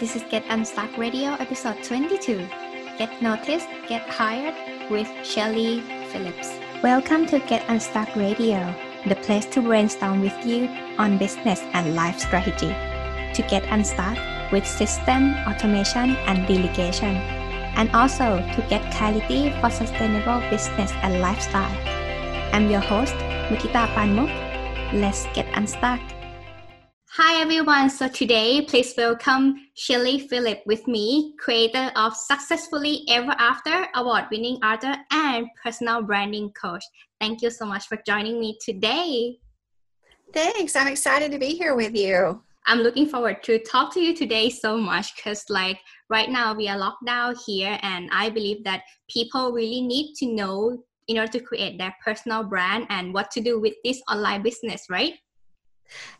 This is Get Unstuck Radio episode 22. Get Noticed, Get Hired with Chellie Phillips. Welcome to Get Unstuck Radio, the place to brainstorm with you on business and life strategy. To get unstuck with system, automation, and delegation. And also to get clarity for sustainable business and lifestyle. I'm your host, Mutita Panmuk. Let's get unstuck. Hi everyone. So today, please welcome Chellie Phillip with me, creator of Successfully Ever After, award-winning author and personal branding coach. Thank you so much for joining me today. Thanks. I'm excited to be here with you. I'm looking forward to talk to you today so much because like right now we are locked down here and I believe that people really need to know in order to create their personal brand and what to do with this online business, right?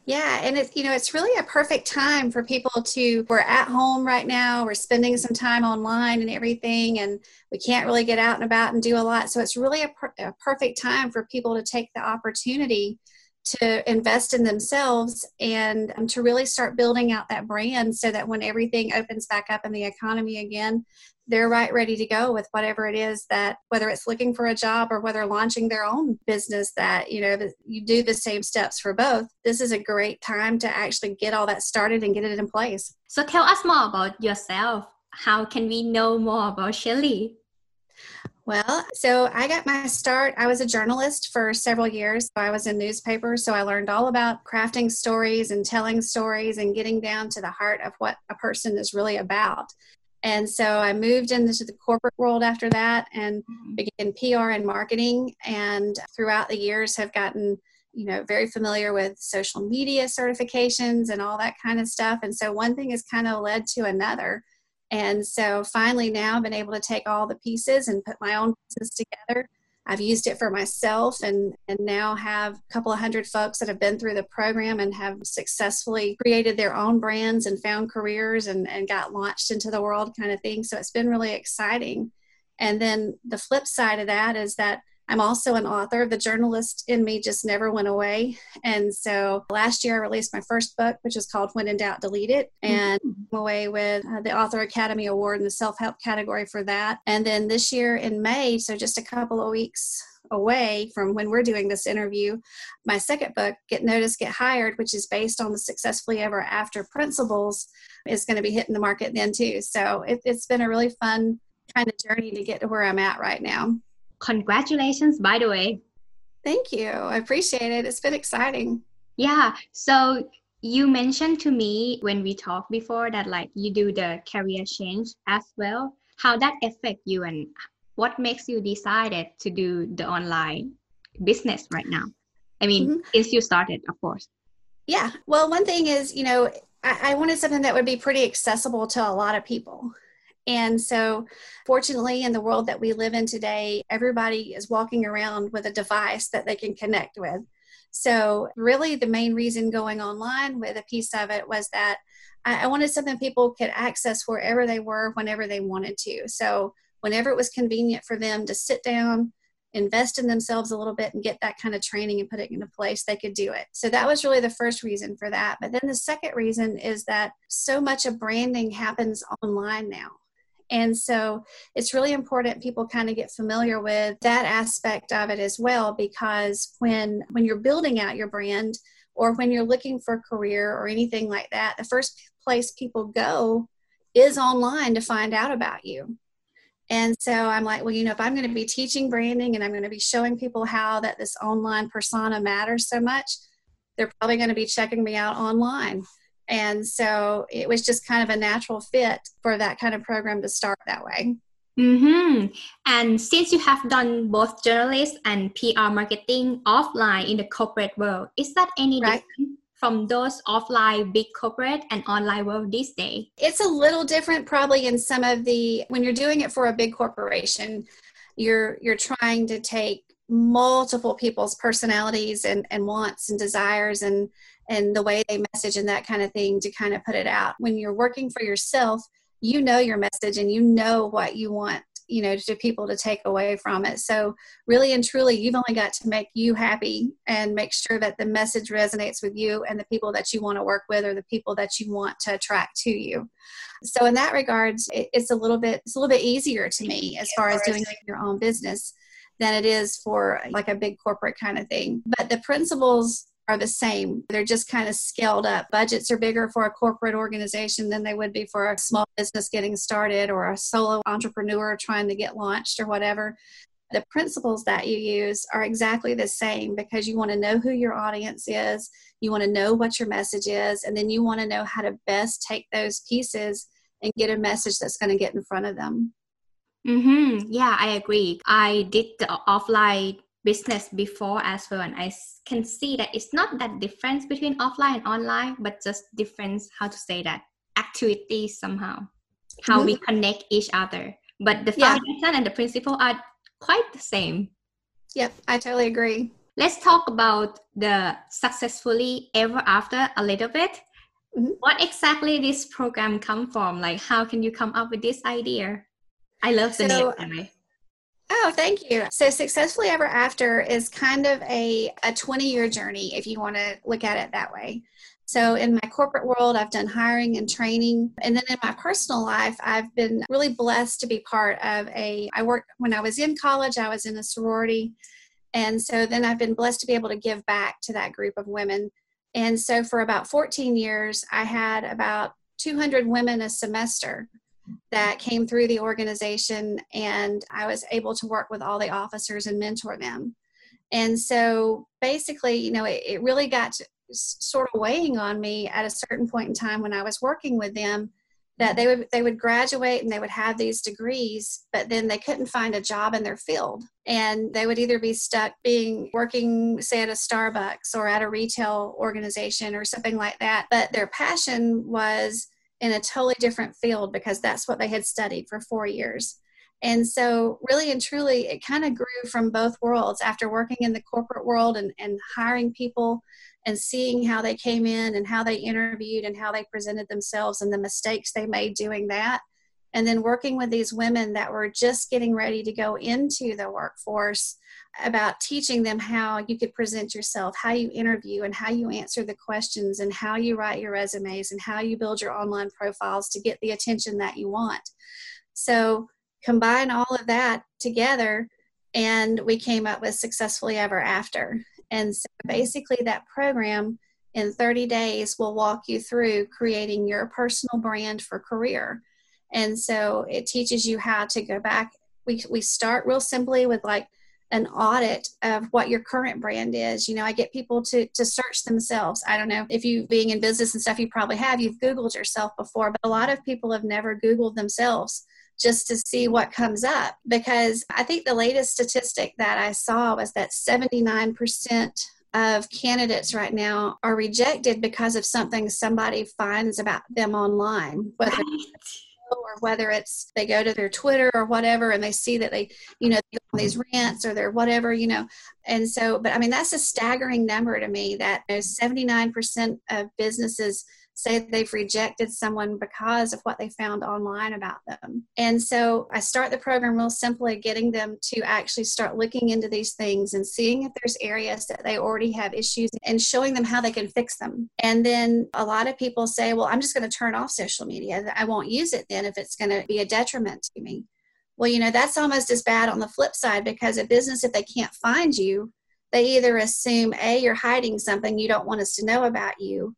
Yeah, and it's you know it's really a perfect time for people to we're at home right now, we're spending some time online and everything and we can't really get out and about and do a lot. So it's really a, per- a perfect time for people to take the opportunity to invest in themselves and um, to really start building out that brand so that when everything opens back up in the economy again they're right ready to go with whatever it is that whether it's looking for a job or whether launching their own business that you know you do the same steps for both this is a great time to actually get all that started and get it in place so tell us more about yourself how can we know more about Chellie well, so I got my start. I was a journalist for several years. I was in newspapers, so I learned all about crafting stories and telling stories and getting down to the heart of what a person is really about. And so I moved into the corporate world after that and mm-hmm. began PR and marketing. And throughout the years, have gotten you know very familiar with social media certifications and all that kind of stuff. And so one thing has kind of led to another. And so finally now I've been able to take all the pieces and put my own pieces together I've used it for myself and, and now have a couple of hundred folks that have been through the program and have successfully created their own brands and found careers and, and got launched into the world kind of thing. So it's been really exciting. And then the flip side of that is that I'm also an author. The journalist in me just never went away. And so last year I released my first book, which is called When in Doubt, Delete It, and mm-hmm. away with uh, the Author Academy Award in the self help category for that. And then this year in May, so just a couple of weeks away from when we're doing this interview, my second book, Get Noticed, Get Hired, which is based on the Successfully Ever After principles, is going to be hitting the market then too. So it, it's been a really fun kind of journey to get to where I'm at right now. Congratulations, by the way. Thank you. I appreciate it. It's been exciting. Yeah. So you mentioned to me when we talked before that like you do the career change as well. How that affect you and what makes you decided to do the online business right now? I mean, mm-hmm. since you started, of course. Yeah. Well, one thing is, you know, I, I wanted something that would be pretty accessible to a lot of people. And so, fortunately, in the world that we live in today, everybody is walking around with a device that they can connect with. So, really, the main reason going online with a piece of it was that I wanted something people could access wherever they were, whenever they wanted to. So, whenever it was convenient for them to sit down, invest in themselves a little bit, and get that kind of training and put it into place, they could do it. So, that was really the first reason for that. But then the second reason is that so much of branding happens online now. And so it's really important people kind of get familiar with that aspect of it as well because when when you're building out your brand or when you're looking for a career or anything like that, the first place people go is online to find out about you. And so I'm like, well, you know, if I'm going to be teaching branding and I'm going to be showing people how that this online persona matters so much, they're probably going to be checking me out online. And so it was just kind of a natural fit for that kind of program to start that way. Mm-hmm. And since you have done both journalist and PR marketing offline in the corporate world, is that any right. different from those offline big corporate and online world these days? It's a little different probably in some of the when you're doing it for a big corporation, you're you're trying to take multiple people's personalities and, and wants and desires and and the way they message and that kind of thing to kind of put it out. When you're working for yourself, you know your message and you know what you want you know, to people to take away from it. So, really and truly, you've only got to make you happy and make sure that the message resonates with you and the people that you want to work with or the people that you want to attract to you. So, in that regard, it's a little bit it's a little bit easier to me as far as doing your own business than it is for like a big corporate kind of thing. But the principles are the same. They're just kind of scaled up. Budgets are bigger for a corporate organization than they would be for a small business getting started or a solo entrepreneur trying to get launched or whatever. The principles that you use are exactly the same because you want to know who your audience is, you want to know what your message is, and then you want to know how to best take those pieces and get a message that's going to get in front of them. Mm-hmm. Yeah, I agree. I did the offline business before as well. And i can see that it's not that difference between offline and online but just difference how to say that activities somehow how mm-hmm. we connect each other. But the foundation yeah. and the principle are quite the same. Yep i totally agree. Let's talk about the successfully ever after a little bit. Mm-hmm. what exactly this program come from? Like how can you come up with this idea? I love the so, name Oh, thank you. So, Successfully Ever After is kind of a, a 20 year journey, if you want to look at it that way. So, in my corporate world, I've done hiring and training. And then in my personal life, I've been really blessed to be part of a, I worked when I was in college, I was in a sorority. And so then I've been blessed to be able to give back to that group of women. And so for about 14 years, I had about 200 women a semester that came through the organization, and I was able to work with all the officers and mentor them. And so basically, you know, it, it really got sort of weighing on me at a certain point in time when I was working with them that they would they would graduate and they would have these degrees but then they couldn't find a job in their field and they would either be stuck being working say at a Starbucks or at a retail organization or something like that but their passion was in a totally different field because that's what they had studied for four years. And so, really and truly, it kind of grew from both worlds after working in the corporate world and, and hiring people and seeing how they came in and how they interviewed and how they presented themselves and the mistakes they made doing that. And then working with these women that were just getting ready to go into the workforce about teaching them how you could present yourself, how you interview, and how you answer the questions, and how you write your resumes, and how you build your online profiles to get the attention that you want. So, combine all of that together, and we came up with Successfully Ever After. And so, basically, that program in 30 days will walk you through creating your personal brand for career. And so, it teaches you how to go back. We, we start real simply with like an audit of what your current brand is. You know, I get people to to search themselves. I don't know if you being in business and stuff, you probably have. You've Googled yourself before, but a lot of people have never Googled themselves just to see what comes up. Because I think the latest statistic that I saw was that 79% of candidates right now are rejected because of something somebody finds about them online, whether or whether it's they go to their Twitter or whatever and they see that they, you know, they on these rants or they're whatever, you know. And so, but I mean, that's a staggering number to me that you know, 79% of businesses say they've rejected someone because of what they found online about them. And so I start the program real simply getting them to actually start looking into these things and seeing if there's areas that they already have issues and showing them how they can fix them. And then a lot of people say, well, I'm just going to turn off social media. I won't use it then if it's going to be a detriment to me. Well, you know, that's almost as bad on the flip side because a business, if they can't find you, they either assume A, you're hiding something you don't want us to know about you,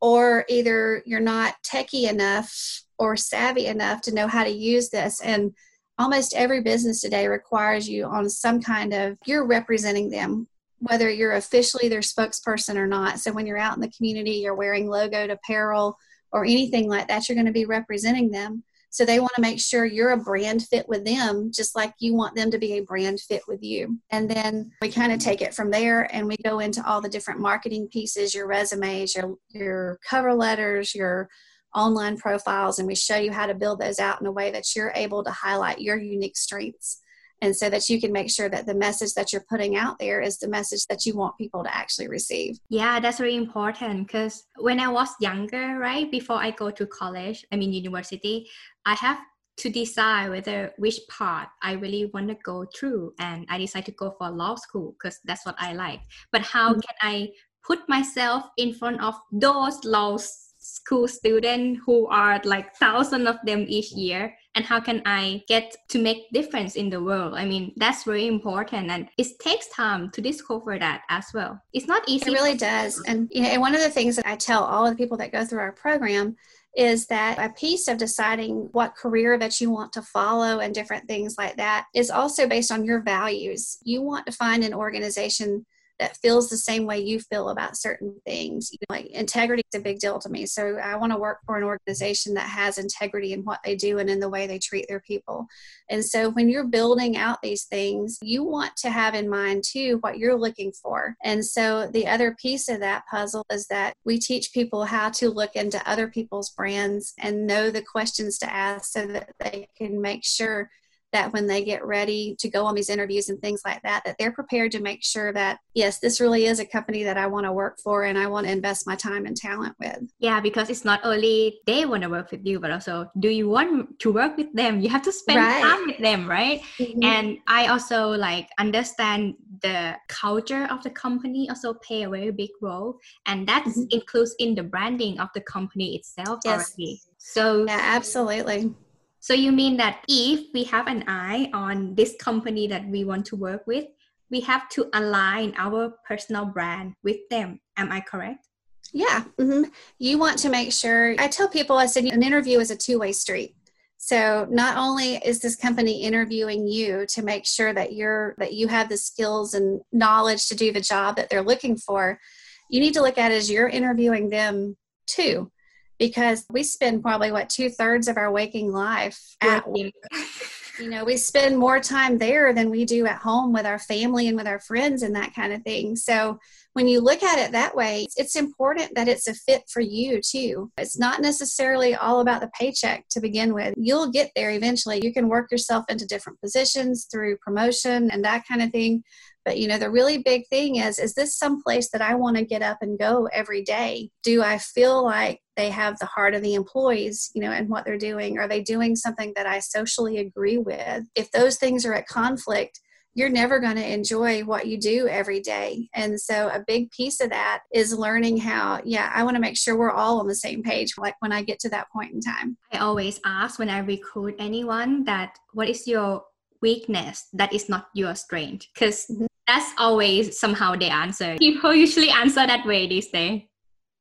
or either you're not techie enough or savvy enough to know how to use this. And almost every business today requires you on some kind of you're representing them whether you're officially their spokesperson or not. So when you're out in the community you're wearing logoed apparel or anything like that you're going to be representing them so they want to make sure you're a brand fit with them, just like you want them to be a brand fit with you. And then we kind of take it from there and we go into all the different marketing pieces, your resumes, your, your cover letters, your online profiles, and we show you how to build those out in a way that you're able to highlight your unique strengths and so that you can make sure that the message that you're putting out there is the message that you want people to actually receive yeah that's really important because when i was younger right before i go to college i mean university i have to decide whether which part I really want to go through. And I decide to go for law school because that's what I like. But how mm-hmm. can I put myself in front of those law school students who are like thousands of them each year and how can i get to make difference in the world? I mean that's very important and it takes time to discover that as well. It's not easy it really does and you know and one of the things that i tell all of the people that go through our program is that a piece of deciding what career that you want to follow and different things like that is also based on your values. You want to find an organization that feels the same way you feel about certain things. You know, like integrity is a big deal to me. So I want to work for an organization that has integrity in what they do and in the way they treat their people. And so when you're building out these things, you want to have in mind too what you're looking for. And so the other piece of that puzzle is that we teach people how to look into other people's brands and know the questions to ask so that they can make sure that when they get ready to go on these interviews and things like that that they're prepared to make sure that yes this really is a company that i want to work for and i want to invest my time and talent with yeah because it's not only they want to work with you but also do you want to work with them you have to spend right. time with them right mm-hmm. and i also like understand the culture of the company also play a very big role and that mm-hmm. includes in the branding of the company itself yes. already so yeah absolutely so you mean that if we have an eye on this company that we want to work with, we have to align our personal brand with them. Am I correct? Yeah. Mm-hmm. You want to make sure. I tell people, I said, an interview is a two way street. So not only is this company interviewing you to make sure that you're that you have the skills and knowledge to do the job that they're looking for, you need to look at it as you're interviewing them too because we spend probably what two thirds of our waking life at work. you know, we spend more time there than we do at home with our family and with our friends and that kind of thing. So when you look at it that way, it's important that it's a fit for you too. It's not necessarily all about the paycheck to begin with. You'll get there eventually. You can work yourself into different positions through promotion and that kind of thing. But you know, the really big thing is is this some place that I want to get up and go every day? Do I feel like they have the heart of the employees, you know, and what they're doing? Are they doing something that I socially agree with? If those things are at conflict, you're never going to enjoy what you do every day. And so, a big piece of that is learning how, yeah, I want to make sure we're all on the same page, like when I get to that point in time. I always ask when I recruit anyone that what is your weakness that is not your strength? Because mm-hmm that's always somehow the answer. People usually answer that way these days.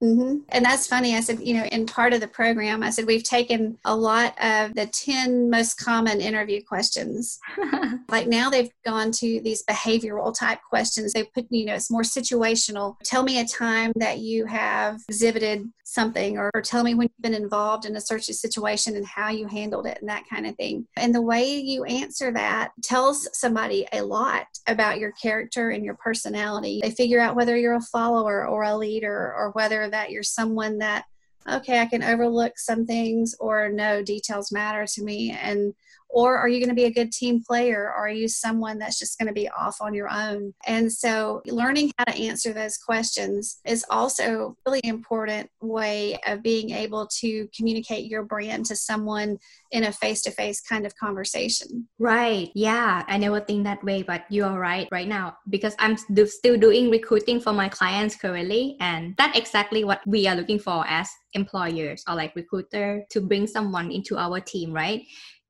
Mm-hmm. And that's funny. I said, you know, in part of the program, I said, we've taken a lot of the 10 most common interview questions. like now they've gone to these behavioral type questions. They put, you know, it's more situational. Tell me a time that you have exhibited something, or, or tell me when you've been involved in a search situation and how you handled it and that kind of thing. And the way you answer that tells somebody a lot about your character and your personality. They figure out whether you're a follower or a leader or whether that you're someone that okay i can overlook some things or no details matter to me and or are you going to be a good team player? Or are you someone that's just going to be off on your own? And so learning how to answer those questions is also really important way of being able to communicate your brand to someone in a face-to-face kind of conversation. Right. Yeah i never think that way but you are right right now because i'm still doing recruiting for my clients currently and that's exactly what we are looking for as employers or like recruiter to bring someone into our team right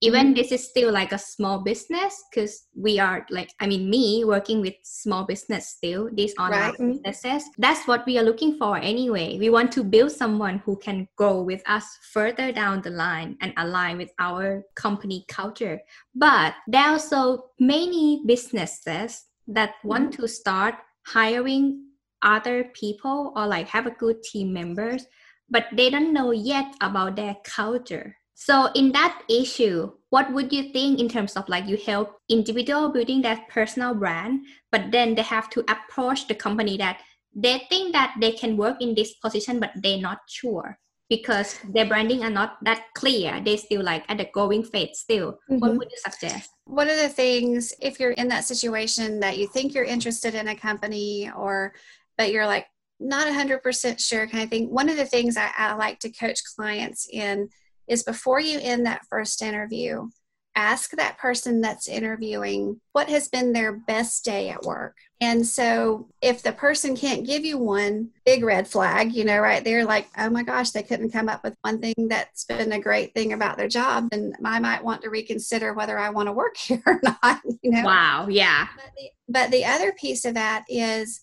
even mm-hmm. this is still like a small business because we are like i mean me working with small business still these online right. Mm-hmm. businesses that's what we are looking for anyway we want to build someone who can grow with us further down the line and align with our company culture but there are also many businesses that want mm-hmm. to start hiring other people or like have a good team members but they don't know yet about their culture so in that issue, what would you think in terms of like you help individual building that personal brand, but then they have to approach the company that they think that they can work in this position, but they're not sure because their branding are not that clear. They still like at the going phase still. Mm-hmm. What would you suggest? One of the things, if you're in that situation that you think you're interested in a company or but you're like not 100% sure kind of thing one of the things I, I like to coach clients in is before you end that first interview, ask that person that's interviewing what has been their best day at work. And so if the person can't give you one big red flag, you know, right there, like, oh my gosh, they couldn't come up with one thing that's been a great thing about their job, then I might want to reconsider whether I want to work here or not, you know. Wow, yeah. But the, but the other piece of that is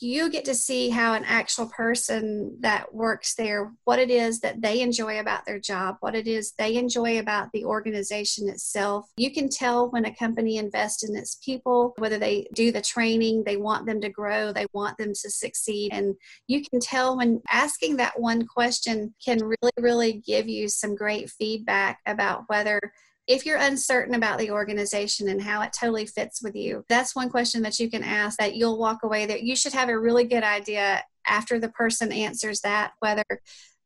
you get to see how an actual person that works there what it is that they enjoy about their job what it is they enjoy about the organization itself. You can tell when a company invests in its people whether they do the training they want them to grow they want them to succeed. And you can tell when asking that one question can really really give you some great feedback about whether if you're uncertain about the organization and how it totally fits with you, that's one question that you can ask that you'll walk away that You should have a really good idea after the person answers that whether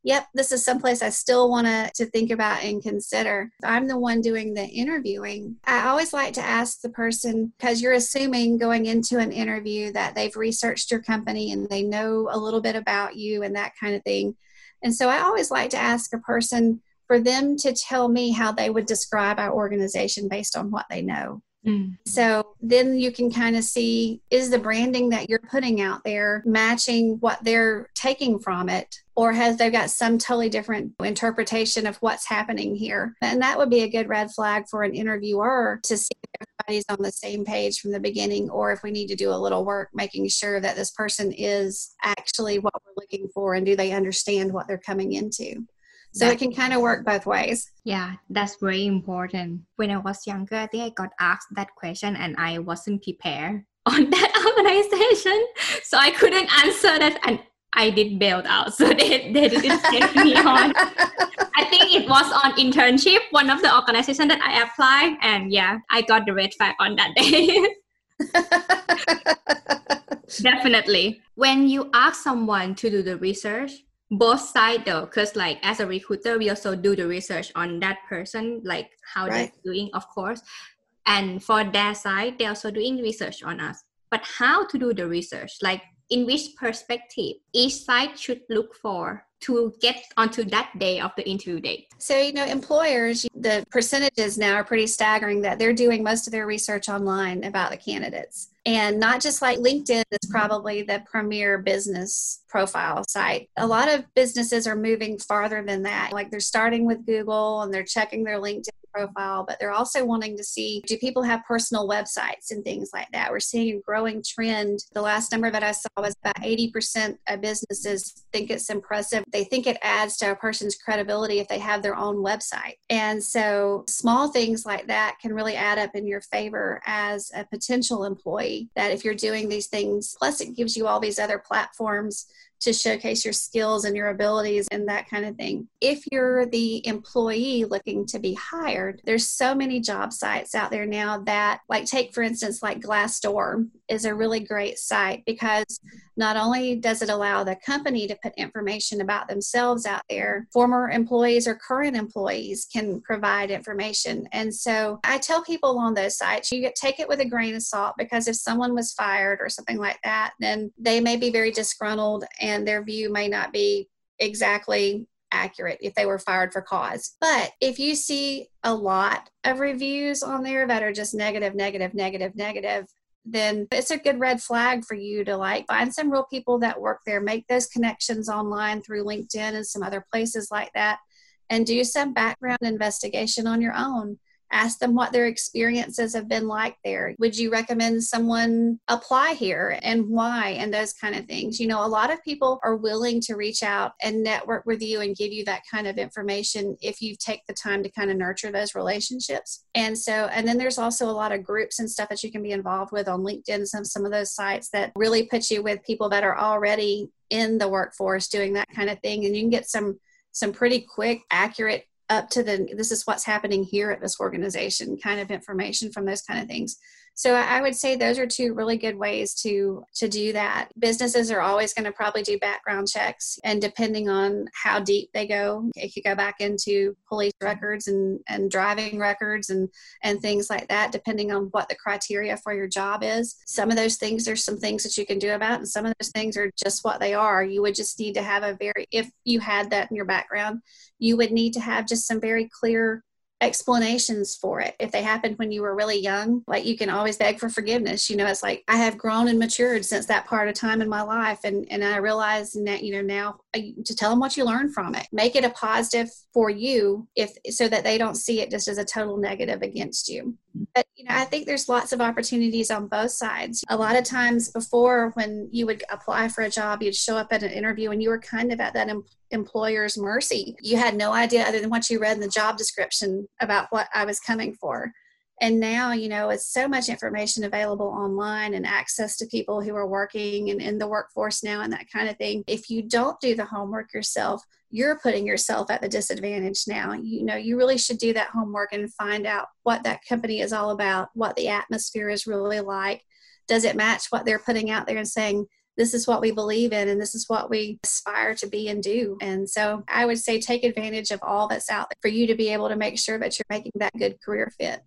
yep, this is someplace I still want to think about and consider. I'm the one doing the interviewing. I always like to ask the person because you're assuming going into an interview that they've researched your company and they know a little bit about you and that kind of thing. And so I always like to ask a person for them to tell me how they would describe our organization based on what they know. Mm. So then you can kind of see is the branding that you're putting out there matching what they're taking from it? Or has they got some totally different interpretation of what's happening here? And that would be a good red flag for an interviewer to see if everybody's on the same page from the beginning, or if we need to do a little work making sure that this person is actually what we're looking for and do they understand what they're coming into. So it can kind of work both ways. Yeah, that's very important. When I was younger, I think I got asked that question and I wasn't prepared on that organization. So I couldn't answer that and I did bailed out. So they, they didn't take me on. I think it was on internship, one of the organization that I applied. And yeah, I got the red flag on that day. Definitely. When you ask someone to do the research, both side though because like as a recruiter we also do the research on that person like how right. they're doing of course and for their side they're also doing research on us but how to do the research like in which perspective each side should look for to get onto that day of the interview date? So, you know, employers, the percentages now are pretty staggering that they're doing most of their research online about the candidates. And not just like LinkedIn is probably the premier business profile site. A lot of businesses are moving farther than that. Like they're starting with Google and they're checking their LinkedIn profile, but they're also wanting to see do people have personal websites and things like that. We're seeing a growing trend. The last number that I saw was about 80% of businesses think it's impressive. They think it adds to a person's credibility if they have their own website. And so small things like that can really add up in your favor as a potential employee. That if you're doing these things, plus it gives you all these other platforms to showcase your skills and your abilities and that kind of thing. If you're the employee looking to be hired, there's so many job sites out there now that, like, take for instance, like Glassdoor is a really great site because not only does it allow the company to put information about themselves out there, former employees or current employees can provide information. And so I tell people on those sites, you take it with a grain of salt because if someone was fired or something like that, then they may be very disgruntled their view may not be exactly accurate if they were fired for cause. But if you see a lot of reviews on there that are just negative, negative, negative, negative, then it's a good red flag for you to like find some real people that work there, make those connections online through LinkedIn and some other places like that, and do some background investigation on your own ask them what their experiences have been like there. Would you recommend someone apply here and why and those kind of things? You know, a lot of people are willing to reach out and network with you and give you that kind of information if you take the time to kind of nurture those relationships. And so, and then there's also a lot of groups and stuff that you can be involved with on LinkedIn, some some of those sites that really put you with people that are already in the workforce doing that kind of thing and you can get some some pretty quick accurate up to the this is what's happening here at this organization kind of information from those kind of things So I would say those are two really good ways to to do that. Businesses are always going to probably do background checks, and depending on how deep they go, it could go back into police records and and driving records and and things like that, depending on what the criteria for your job is. Some of those things are some things that you can do about, and some of those things are just what they are. You would just need to have a very if you had that in your background, you would need to have just some very clear explanations for it. If they happened when you were really young, like you can always beg for forgiveness. You know, it's like I have grown and matured since that part of time in my life. And, and I realize that, you know, now uh, to tell them what you learned from it, make it a positive for you if so that they don't see it just as a total negative against you. But, you know, I think there's lots of opportunities on both sides. A lot of times before when you would apply for a job, you'd show up at an interview and you were kind of at that employer's mercy. You had no idea other than what you read in the job description about what I was coming for. And now, you know, it's so much information available online and access to people who are working and in the workforce now and that kind of thing. If you don't do the homework yourself, you're putting yourself at the disadvantage now. You know, you really should do that homework and find out what that company is all about, what the atmosphere is really like. Does it match what they're putting out there and saying, this is what we believe in and this is what we aspire to be and do. And so I would say take advantage of all that's out there for you to be able to make sure that you're making that good career fit.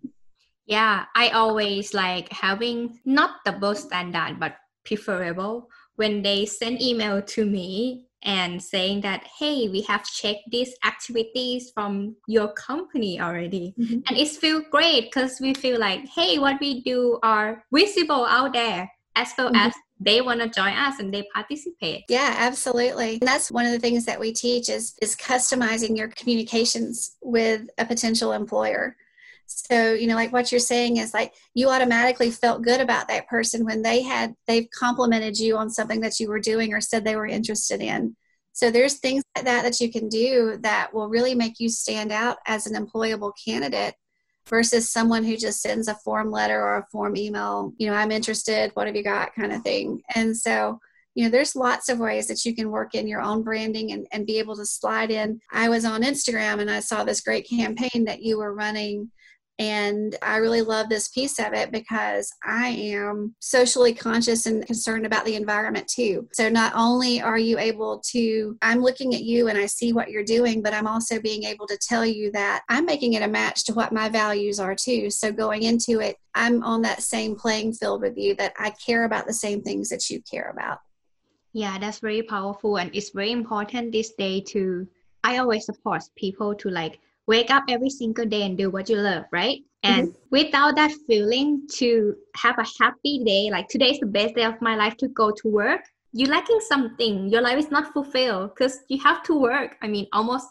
Yeah, I always like having not double standard but preferable when they send email to me and saying that hey we have checked these activities from your company already mm-hmm. and it feels great because we feel like hey what we do are visible out there as well mm-hmm. as they want to join us and they participate yeah absolutely and that's one of the things that we teach is is customizing your communications with a potential employer so you know like what you're saying is like you automatically felt good about that person when they had they've complimented you on something that you were doing or said they were interested in so there's things like that that you can do that will really make you stand out as an employable candidate versus someone who just sends a form letter or a form email, you know, I'm interested, what have you got kind of thing. And so, you know, there's lots of ways that you can work in your own branding and, and be able to slide in. I was on Instagram and I saw this great campaign that you were running and I really love this piece of it because I am socially conscious and concerned about the environment too. So not only are you able to, I'm looking at you and I see what you're doing, but I'm also being able to tell you that I'm making it a match to what my values are too. So going into it, I'm on that same playing field with you that I care about the same things that you care about. Yeah, that's very powerful. And it's very important this day to, I always support people to like wake up every single day and do what you love, right? And mm-hmm. without that feeling to have a happy day, like today is the best day of my life to go to work, you're lacking something. Your life is not fulfilled because you have to work. I mean, almost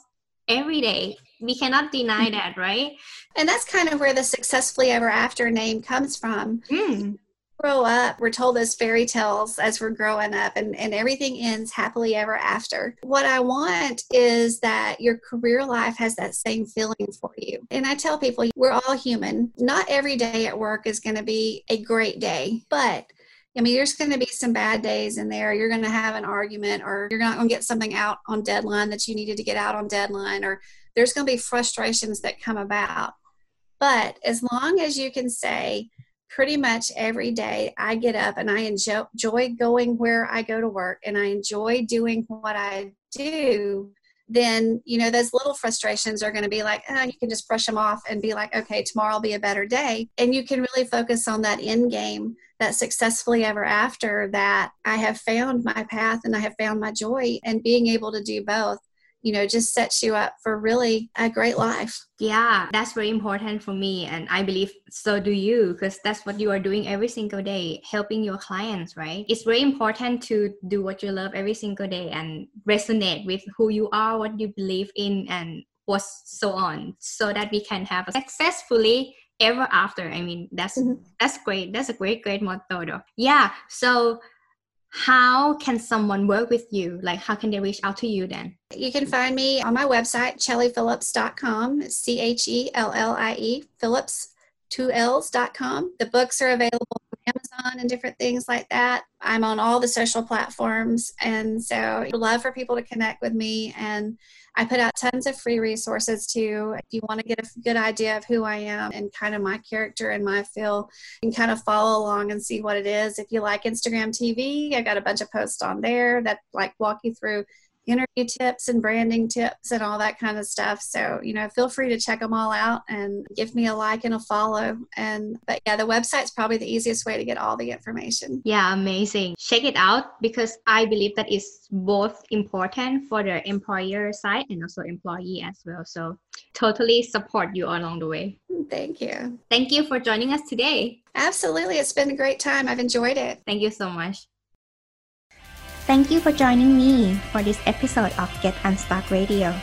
every day. We cannot deny mm-hmm. that, right? And that's kind of where the successfully ever after name comes from. Mm grow up, we're told those fairy tales as we're growing up, and, and everything ends happily ever after. What I want is that your career life has that same feeling for you. And I tell people, we're all human. Not every day at work is going to be a great day, but I mean, there's going to be some bad days in there. You're going to have an argument, or you're not going to get something out on deadline that you needed to get out on deadline, or there's going to be frustrations that come about. But as long as you can say, pretty much every day I get up and I enjoy, going where I go to work and I enjoy doing what I do, then, you know, those little frustrations are going to be like, oh, you can just brush them off and be like, okay, tomorrow will be a better day. And you can really focus on that end game that successfully ever after that I have found my path and I have found my joy and being able to do both you know just sets you up for really a great life. Yeah that's very important for me and i believe so do you because that's what you are doing every single day helping your clients right? It's very important to do what you love every single day and resonate with who you are what you believe in and what's so on so that we can have a successfully ever after. I mean that's mm-hmm. that's great that's a great great motto. Though yeah so how can someone work with you? Like, how can they reach out to you then? You can find me on my website, chelliephillips.com, C H E L L I E, Phillips, two L's.com. The books are available Amazon and different things like that. I'm on all the social platforms. And so I'd love for people to connect with me. And I put out tons of free resources too. If you want to get a good idea of who I am and kind of my character and my feel, you can kind of follow along and see what it is. If you like Instagram TV, I got a bunch of posts on there that like walk you through interview tips and branding tips and all that kind of stuff. So, you know, feel free to check them all out and give me a like and a follow. And, but yeah, the website's probably the easiest way to get all the information. Yeah, amazing. Check it out because I believe that it's both important for the employer side and also employee as well. So, totally support you along the way. Thank you. Thank you for joining us today. Absolutely. It's been a great time. I've enjoyed it. Thank you so much. Thank you for joining me for this episode of Get Unstuck Radio.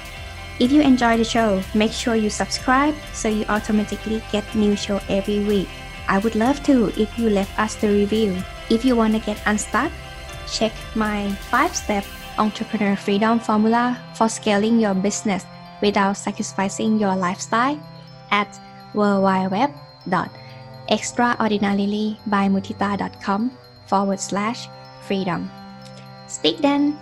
If you enjoy the show, make sure you subscribe so you automatically get new show every week. I would love to if you left us the review. If you want to get unstuck, check my 5-step entrepreneur freedom formula for scaling your business without sacrificing your lifestyle at worldwideweb.extraordinarylybymutita.com forward slash freedom. Speak then.